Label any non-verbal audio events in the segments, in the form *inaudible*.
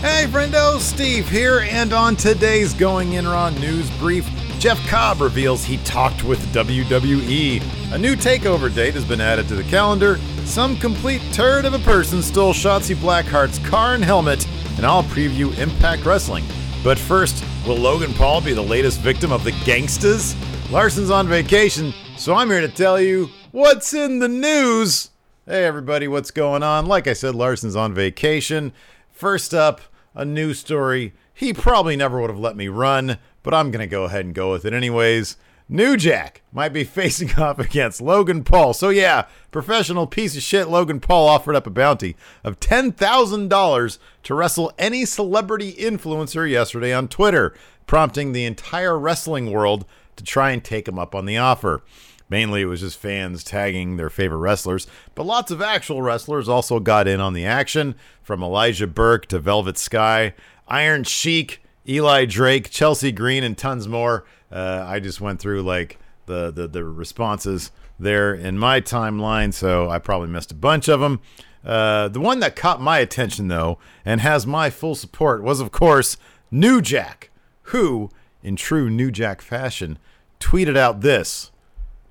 Hey, friendo, Steve here, and on today's Going In Raw news brief, Jeff Cobb reveals he talked with WWE. A new takeover date has been added to the calendar. Some complete turd of a person stole Shotzi Blackheart's car and helmet, and I'll preview Impact Wrestling. But first, will Logan Paul be the latest victim of the gangstas? Larson's on vacation, so I'm here to tell you what's in the news. Hey, everybody, what's going on? Like I said, Larson's on vacation. First up, a news story he probably never would have let me run, but I'm going to go ahead and go with it anyways. New Jack might be *laughs* facing off against Logan Paul. So, yeah, professional piece of shit Logan Paul offered up a bounty of $10,000 to wrestle any celebrity influencer yesterday on Twitter, prompting the entire wrestling world to try and take him up on the offer. Mainly, it was just fans tagging their favorite wrestlers, but lots of actual wrestlers also got in on the action, from Elijah Burke to Velvet Sky, Iron Sheik, Eli Drake, Chelsea Green, and tons more. Uh, I just went through like the, the the responses there in my timeline, so I probably missed a bunch of them. Uh, the one that caught my attention, though, and has my full support, was of course New Jack, who, in true New Jack fashion, tweeted out this.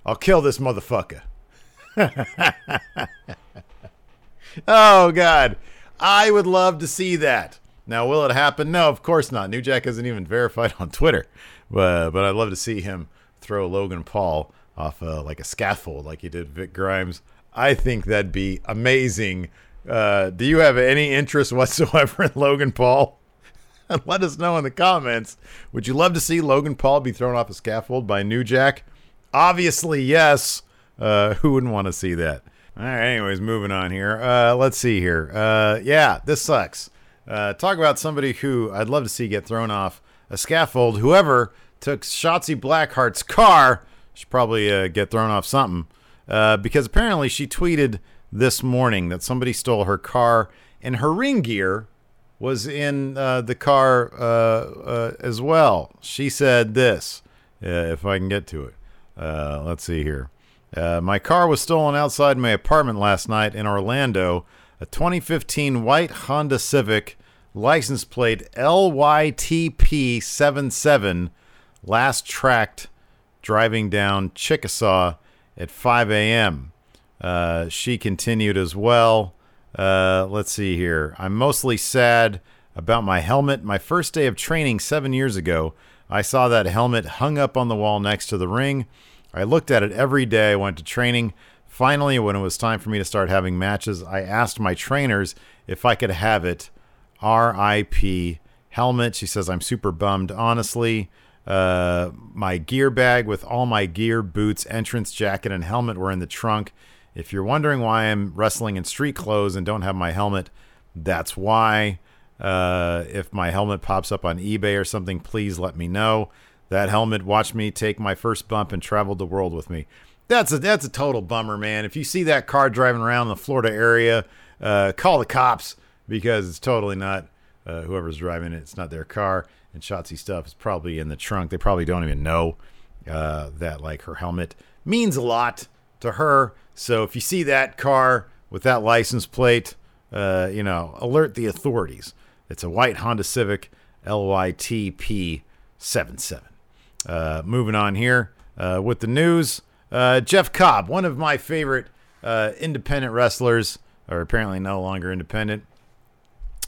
I'll kill this motherfucker. *laughs* oh, God. I would love to see that. Now, will it happen? No, of course not. New Jack isn't even verified on Twitter. But, but I'd love to see him throw Logan Paul off uh, like a scaffold like he did Vic Grimes. I think that'd be amazing. Uh, do you have any interest *laughs* whatsoever in Logan Paul? *laughs* Let us know in the comments. Would you love to see Logan Paul be thrown off a scaffold by New Jack? Obviously, yes. Uh, who wouldn't want to see that? All right, anyways, moving on here. Uh, let's see here. Uh, yeah, this sucks. Uh, talk about somebody who I'd love to see get thrown off a scaffold. Whoever took Shotzi Blackheart's car should probably uh, get thrown off something. Uh, because apparently she tweeted this morning that somebody stole her car and her ring gear was in uh, the car uh, uh, as well. She said this, uh, if I can get to it. Uh, let's see here. My car was stolen outside my apartment last night in Orlando. A 2015 white Honda Civic, license plate LYTP77, last tracked driving down Chickasaw at 5 a.m. Uh, she continued as well. Uh, let's see here. I'm mostly sad about my helmet. My first day of training seven years ago, I saw that helmet hung up on the wall next to the ring. I looked at it every day I went to training. Finally, when it was time for me to start having matches, I asked my trainers if I could have it. RIP helmet. She says, I'm super bummed, honestly. Uh, my gear bag with all my gear, boots, entrance jacket, and helmet were in the trunk. If you're wondering why I'm wrestling in street clothes and don't have my helmet, that's why. Uh, if my helmet pops up on eBay or something, please let me know. That helmet watched me take my first bump and traveled the world with me. That's a that's a total bummer, man. If you see that car driving around the Florida area, uh, call the cops because it's totally not uh, whoever's driving it. It's not their car, and Shotzi stuff is probably in the trunk. They probably don't even know uh, that like her helmet means a lot to her. So if you see that car with that license plate, uh, you know, alert the authorities. It's a white Honda Civic LYTP 77. Uh, moving on here uh, with the news. Uh, Jeff Cobb, one of my favorite uh, independent wrestlers, or apparently no longer independent,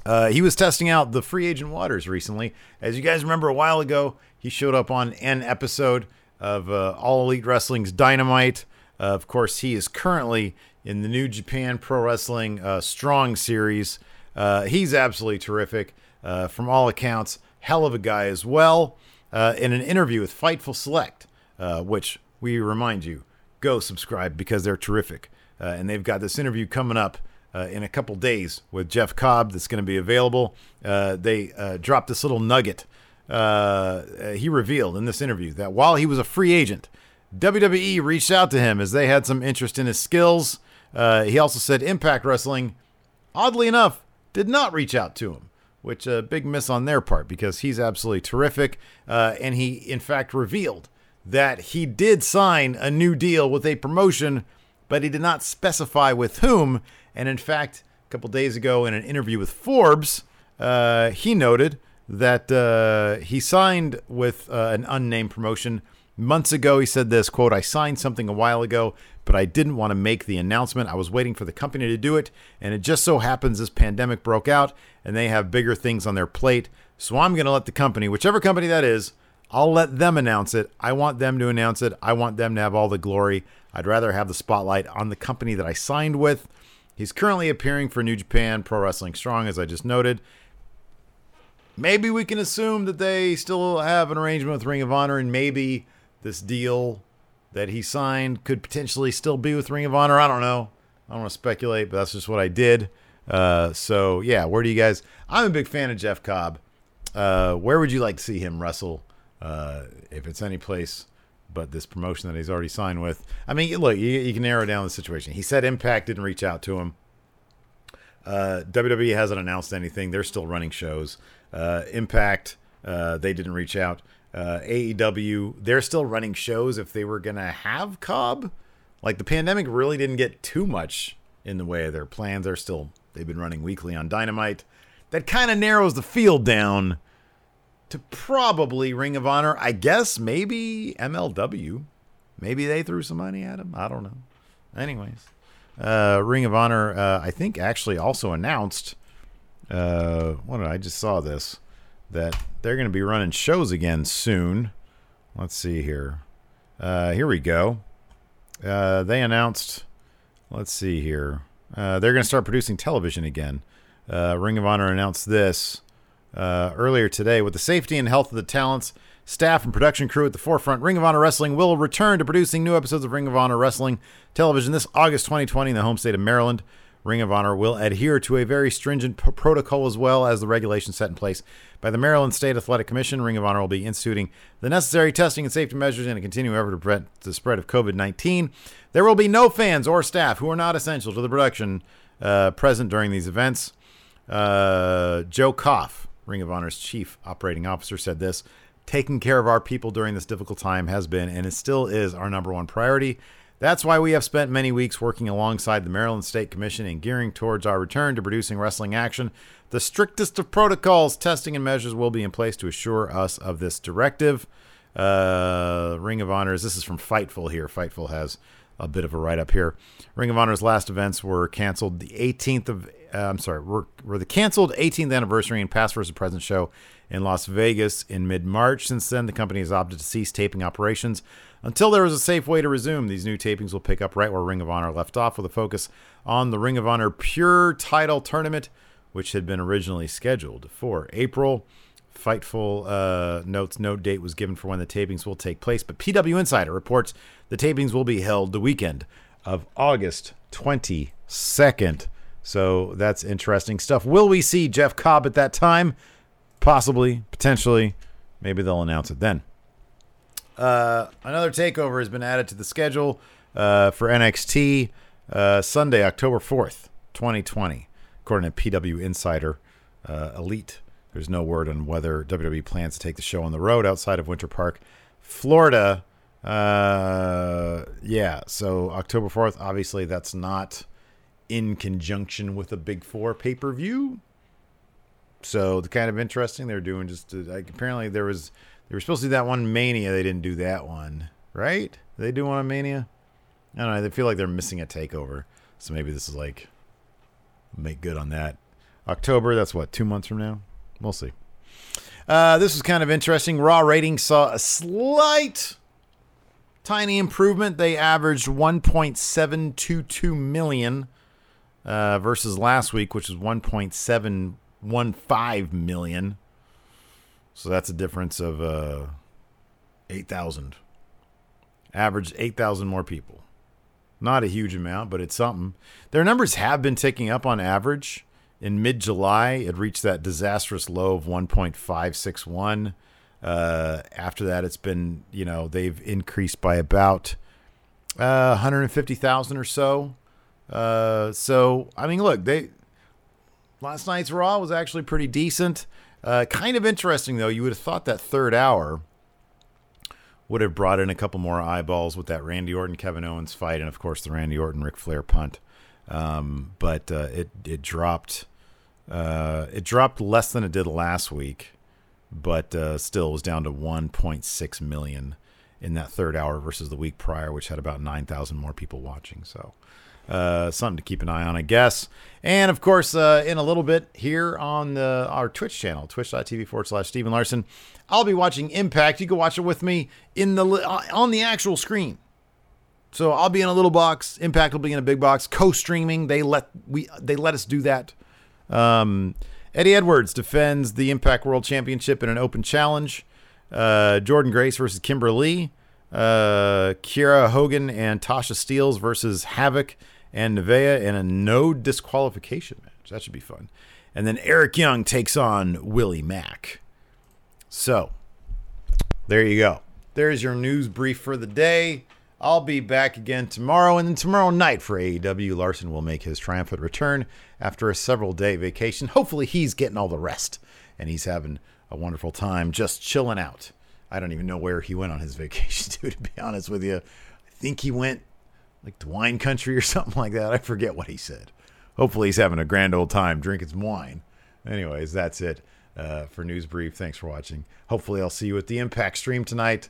Uh, he was testing out the free agent waters recently. As you guys remember, a while ago, he showed up on an episode of All Elite Wrestling's Dynamite. Uh, of course, he is currently in the New Japan Pro Wrestling uh, Strong series. Uh, he's absolutely terrific. Uh, from all accounts, hell of a guy as well. in an interview with Fightful Select, which we remind you, go subscribe because they're terrific. and they've got this interview coming up uh, in a couple days with Jeff Cobb that's going to be available. Uh, they uh, dropped this little nugget. Uh, he revealed in this interview that while he was a free agent, WWE reached out to him as they had some interest in his skills. Uh, he also said Impact Wrestling, oddly enough, did not reach out to him, which a big miss on their part because he's absolutely terrific. Uh, and he, in fact, revealed that he did sign a new deal with a promotion, but he did not specify with whom. And in fact, a couple days ago in an interview with Forbes, uh, he noted that uh, he signed with uh, an unnamed promotion months ago. He said this quote, I signed something a while ago, but I didn't want to make the announcement. I was waiting for the company to do it. And it just so happens this pandemic broke out and they have bigger things on their plate. So I'm going to let the company, whichever company that is, I'll let them announce it. I want them to announce it. I want them to have all the glory. I'd rather have the spotlight on the company that I signed with. He's currently appearing for New Japan Pro Wrestling Strong, as I just noted. Maybe we can assume that they still have an arrangement with Ring of Honor, and maybe this deal that he signed could potentially still be with Ring of Honor. I don't know. I don't want to speculate, but that's just what I did. Uh, so yeah, where do you guys? I'm a big fan of Jeff Cobb. Uh, where would you like to see him wrestle? Uh, if it's any place but this promotion that he's already signed with. I mean, look, you, you can narrow down the situation. He said Impact didn't reach out to him. Uh, WWE hasn't announced anything. They're still running shows. Uh, Impact, uh, they didn't reach out. Uh, AEW, they're still running shows if they were going to have Cobb. Like the pandemic really didn't get too much in the way of their plans. They're still, they've been running weekly on Dynamite. That kind of narrows the field down to probably Ring of Honor. I guess maybe MLW. Maybe they threw some money at him. I don't know. Anyways, uh, Ring of Honor, uh, I think actually also announced. Uh, what did I just saw this? That they're going to be running shows again soon. Let's see here. Uh, here we go. Uh, they announced. Let's see here. Uh, they're going to start producing television again. Uh, Ring of Honor announced this uh, earlier today. With the safety and health of the talents, staff, and production crew at the forefront, Ring of Honor Wrestling will return to producing new episodes of Ring of Honor Wrestling television this August 2020 in the home state of Maryland. Ring of Honor will adhere to a very stringent p- protocol as well as the regulations set in place by the Maryland State Athletic Commission. Ring of Honor will be instituting the necessary testing and safety measures in a continuing effort to prevent the spread of COVID 19. There will be no fans or staff who are not essential to the production uh, present during these events. Uh, Joe Koff, Ring of Honor's chief operating officer, said this Taking care of our people during this difficult time has been and it still is our number one priority. That's why we have spent many weeks working alongside the Maryland State Commission and gearing towards our return to producing wrestling action. The strictest of protocols, testing, and measures will be in place to assure us of this directive. Uh, Ring of Honors, this is from Fightful here. Fightful has a bit of a write up here. Ring of Honor's last events were canceled the 18th of uh, I'm sorry, were, were the canceled 18th anniversary and past versus present show in Las Vegas in mid March. Since then, the company has opted to cease taping operations until there is a safe way to resume. These new tapings will pick up right where Ring of Honor left off with a focus on the Ring of Honor Pure Title Tournament, which had been originally scheduled for April. Fightful uh, notes no date was given for when the tapings will take place, but PW Insider reports the tapings will be held the weekend of August 22nd. So that's interesting stuff. Will we see Jeff Cobb at that time? Possibly, potentially. Maybe they'll announce it then. Uh, another takeover has been added to the schedule uh, for NXT uh, Sunday, October 4th, 2020, according to PW Insider. Uh, Elite. There's no word on whether WWE plans to take the show on the road outside of Winter Park, Florida. Uh, yeah, so October 4th, obviously, that's not in conjunction with a Big Four pay per view. So the kind of interesting they're doing just like apparently there was they were supposed to do that one Mania they didn't do that one right they do one on Mania I don't know they feel like they're missing a takeover so maybe this is like make good on that October, that's what, two months from now? We'll see. Uh, this was kind of interesting. Raw ratings saw a slight, tiny improvement. They averaged 1.722 million uh, versus last week, which was 1.715 million. So that's a difference of uh, 8,000. Average 8,000 more people. Not a huge amount, but it's something. Their numbers have been ticking up on average. In mid July, it reached that disastrous low of 1.561. Uh, after that, it's been, you know, they've increased by about uh, 150,000 or so. Uh, so, I mean, look, they last night's Raw was actually pretty decent. Uh, kind of interesting, though. You would have thought that third hour would have brought in a couple more eyeballs with that Randy Orton Kevin Owens fight, and of course the Randy Orton Ric Flair punt. Um, but uh, it it dropped uh, it dropped less than it did last week, but uh, still was down to 1.6 million in that third hour versus the week prior, which had about 9,000 more people watching. So uh, something to keep an eye on, I guess. And of course, uh, in a little bit here on the, our Twitch channel, twitch.tv forward slash Stephen Larson, I'll be watching Impact. You can watch it with me in the on the actual screen. So I'll be in a little box. Impact will be in a big box. Co-streaming. They let we they let us do that. Um, Eddie Edwards defends the Impact World Championship in an open challenge. Uh, Jordynne Grace versus Kimber Lee. Uh, Kiera Hogan and Tasha Steelz versus Havok and Nevaeh in a no disqualification match. That should be fun. And then Eric Young takes on Willie Mack. So, there you go. There's your news brief for the day. I'll be back again tomorrow, and then tomorrow night for AEW, Larson will make his triumphant return after a several day vacation. Hopefully, he's getting all the rest and he's having a wonderful time just chilling out. I don't even know where he went on his *laughs* vacation, to, to be honest with you. I think he went like to wine country or *laughs* something like that. I forget what he said. Hopefully, he's having a grand old time drinking some wine. Anyways, that's it uh, for News Brief. Thanks for watching. Hopefully, I'll see you at the Impact stream tonight.